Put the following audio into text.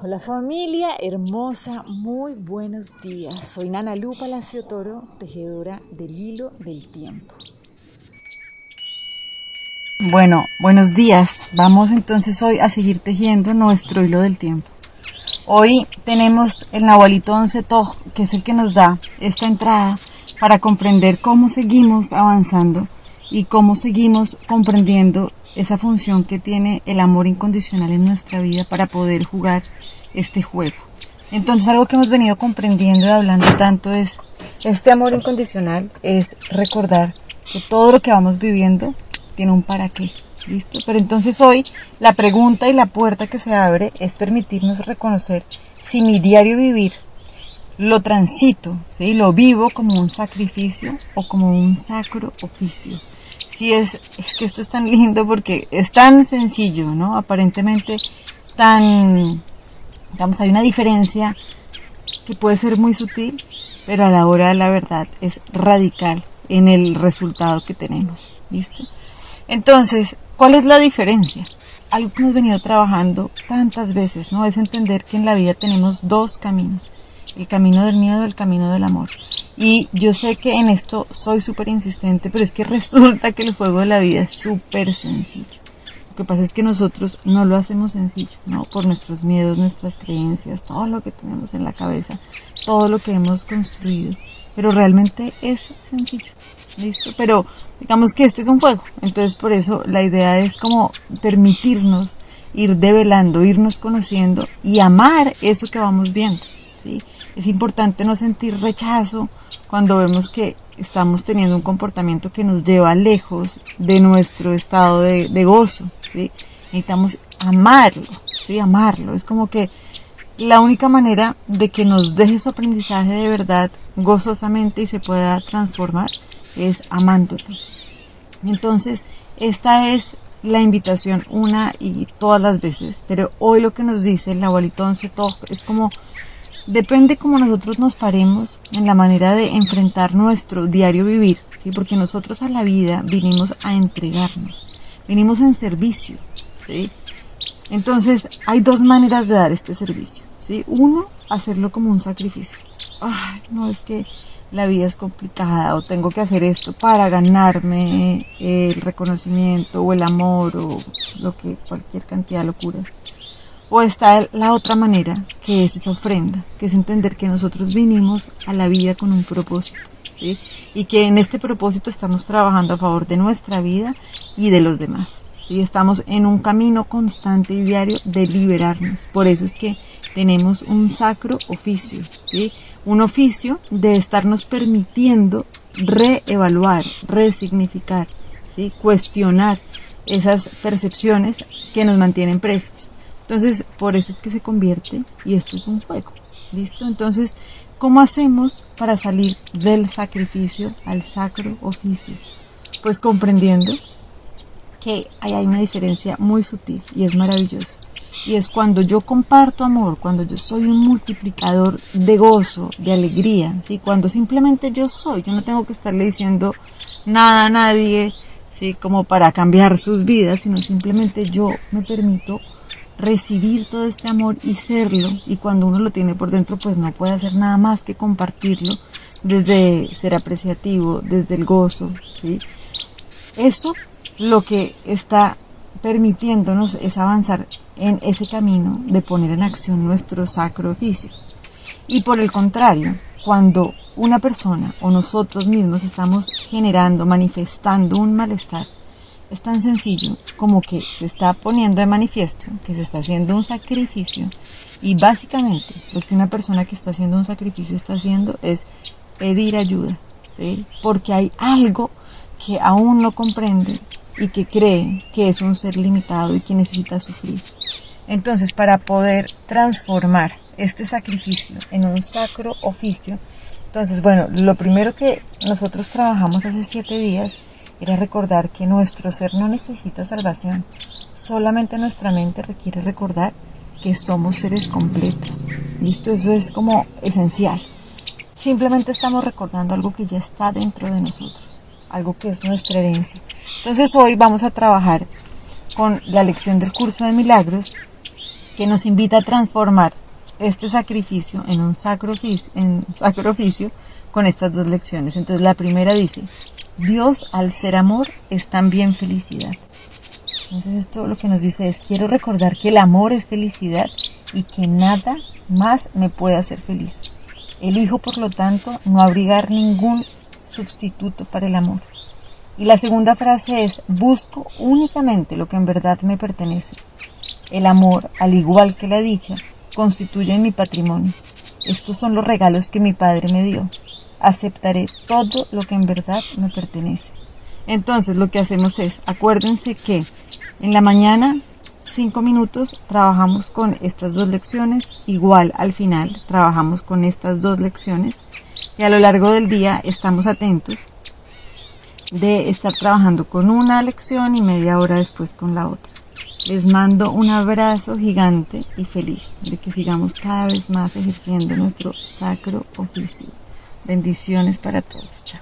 Hola familia hermosa, muy buenos días. Soy Nana Lu Palacio Toro, tejedora del hilo del tiempo. Bueno, buenos días. Vamos entonces hoy a seguir tejiendo nuestro hilo del tiempo. Hoy tenemos el Nahualito 11 Toj, que es el que nos da esta entrada para comprender cómo seguimos avanzando y cómo seguimos comprendiendo esa función que tiene el amor incondicional en nuestra vida para poder jugar este juego. Entonces algo que hemos venido comprendiendo y hablando tanto es, este amor incondicional es recordar que todo lo que vamos viviendo tiene un para qué. ¿Listo? Pero entonces hoy la pregunta y la puerta que se abre es permitirnos reconocer si mi diario vivir lo transito, ¿sí? lo vivo como un sacrificio o como un sacro oficio. Si es, es que esto es tan lindo porque es tan sencillo, ¿no? Aparentemente tan Digamos, hay una diferencia que puede ser muy sutil, pero a la hora de la verdad es radical en el resultado que tenemos. ¿Listo? Entonces, ¿cuál es la diferencia? Algo que hemos venido trabajando tantas veces, ¿no? Es entender que en la vida tenemos dos caminos. El camino del miedo y el camino del amor. Y yo sé que en esto soy súper insistente, pero es que resulta que el juego de la vida es súper sencillo que pasa es que nosotros no lo hacemos sencillo, ¿no? Por nuestros miedos, nuestras creencias, todo lo que tenemos en la cabeza, todo lo que hemos construido. Pero realmente es sencillo, ¿listo? Pero digamos que este es un juego, entonces por eso la idea es como permitirnos ir develando, irnos conociendo y amar eso que vamos viendo, ¿sí? Es importante no sentir rechazo cuando vemos que estamos teniendo un comportamiento que nos lleva lejos de nuestro estado de, gozo, Necesitamos amarlo, ¿sí? Amarlo. Es como que la única manera de que nos deje su aprendizaje de verdad gozosamente y se pueda transformar es amándolo. Entonces, esta es la invitación una y todas las veces, pero hoy lo que nos dice el abuelito es como depende como nosotros nos paremos en la manera de enfrentar nuestro diario vivir, ¿sí? porque nosotros a la vida vinimos a entregarnos venimos en servicio, ¿sí? Entonces, hay dos maneras de dar este servicio, ¿sí? Uno, hacerlo como un sacrificio. Ay, no, es que la vida es complicada o tengo que hacer esto para ganarme el reconocimiento o el amor o lo que, cualquier cantidad de locuras. O está la otra manera, que es esa ofrenda, que es entender que nosotros vinimos a la vida con un propósito. ¿sí? Y que en este propósito estamos trabajando a favor de nuestra vida y de los demás. ¿sí? Estamos en un camino constante y diario de liberarnos. Por eso es que tenemos un sacro oficio, ¿sí? un oficio de estarnos permitiendo reevaluar, resignificar, ¿sí? cuestionar esas percepciones que nos mantienen presos. Entonces, por eso es que se convierte y esto es un juego. ¿Listo? Entonces, ¿cómo hacemos para salir del sacrificio al sacro oficio? Pues comprendiendo que hay una diferencia muy sutil y es maravillosa. Y es cuando yo comparto amor, cuando yo soy un multiplicador de gozo, de alegría, ¿sí? cuando simplemente yo soy, yo no tengo que estarle diciendo nada a nadie, ¿sí? como para cambiar sus vidas, sino simplemente yo me permito recibir todo este amor y serlo. Y cuando uno lo tiene por dentro, pues no puede hacer nada más que compartirlo desde ser apreciativo, desde el gozo, ¿sí? Eso lo que está permitiéndonos es avanzar en ese camino de poner en acción nuestro sacro oficio. Y por el contrario, cuando una persona o nosotros mismos estamos generando, manifestando un malestar, es tan sencillo como que se está poniendo de manifiesto que se está haciendo un sacrificio y básicamente lo que una persona que está haciendo un sacrificio está haciendo es pedir ayuda, ¿sí? porque hay algo que aún no comprende y que cree que es un ser limitado y que necesita sufrir. Entonces, para poder transformar este sacrificio en un sacro oficio, entonces, bueno, lo primero que nosotros trabajamos hace siete días era recordar que nuestro ser no necesita salvación, solamente nuestra mente requiere recordar que somos seres completos. Listo, eso es como esencial. Simplemente estamos recordando algo que ya está dentro de nosotros, algo que es nuestra herencia. Entonces hoy vamos a trabajar con la lección del curso de milagros que nos invita a transformar este sacrificio en un sacro oficio, en sacro oficio con estas dos lecciones. Entonces la primera dice, Dios al ser amor es también felicidad. Entonces esto lo que nos dice es, quiero recordar que el amor es felicidad y que nada más me puede hacer feliz. Elijo, por lo tanto, no abrigar ningún sustituto para el amor. Y la segunda frase es, busco únicamente lo que en verdad me pertenece. El amor, al igual que la dicha, constituye mi patrimonio. Estos son los regalos que mi padre me dio. Aceptaré todo lo que en verdad me pertenece. Entonces lo que hacemos es, acuérdense que en la mañana, cinco minutos, trabajamos con estas dos lecciones. Igual al final, trabajamos con estas dos lecciones. Y a lo largo del día estamos atentos de estar trabajando con una lección y media hora después con la otra. Les mando un abrazo gigante y feliz de que sigamos cada vez más ejerciendo nuestro sacro oficio. Bendiciones para todos. Chao.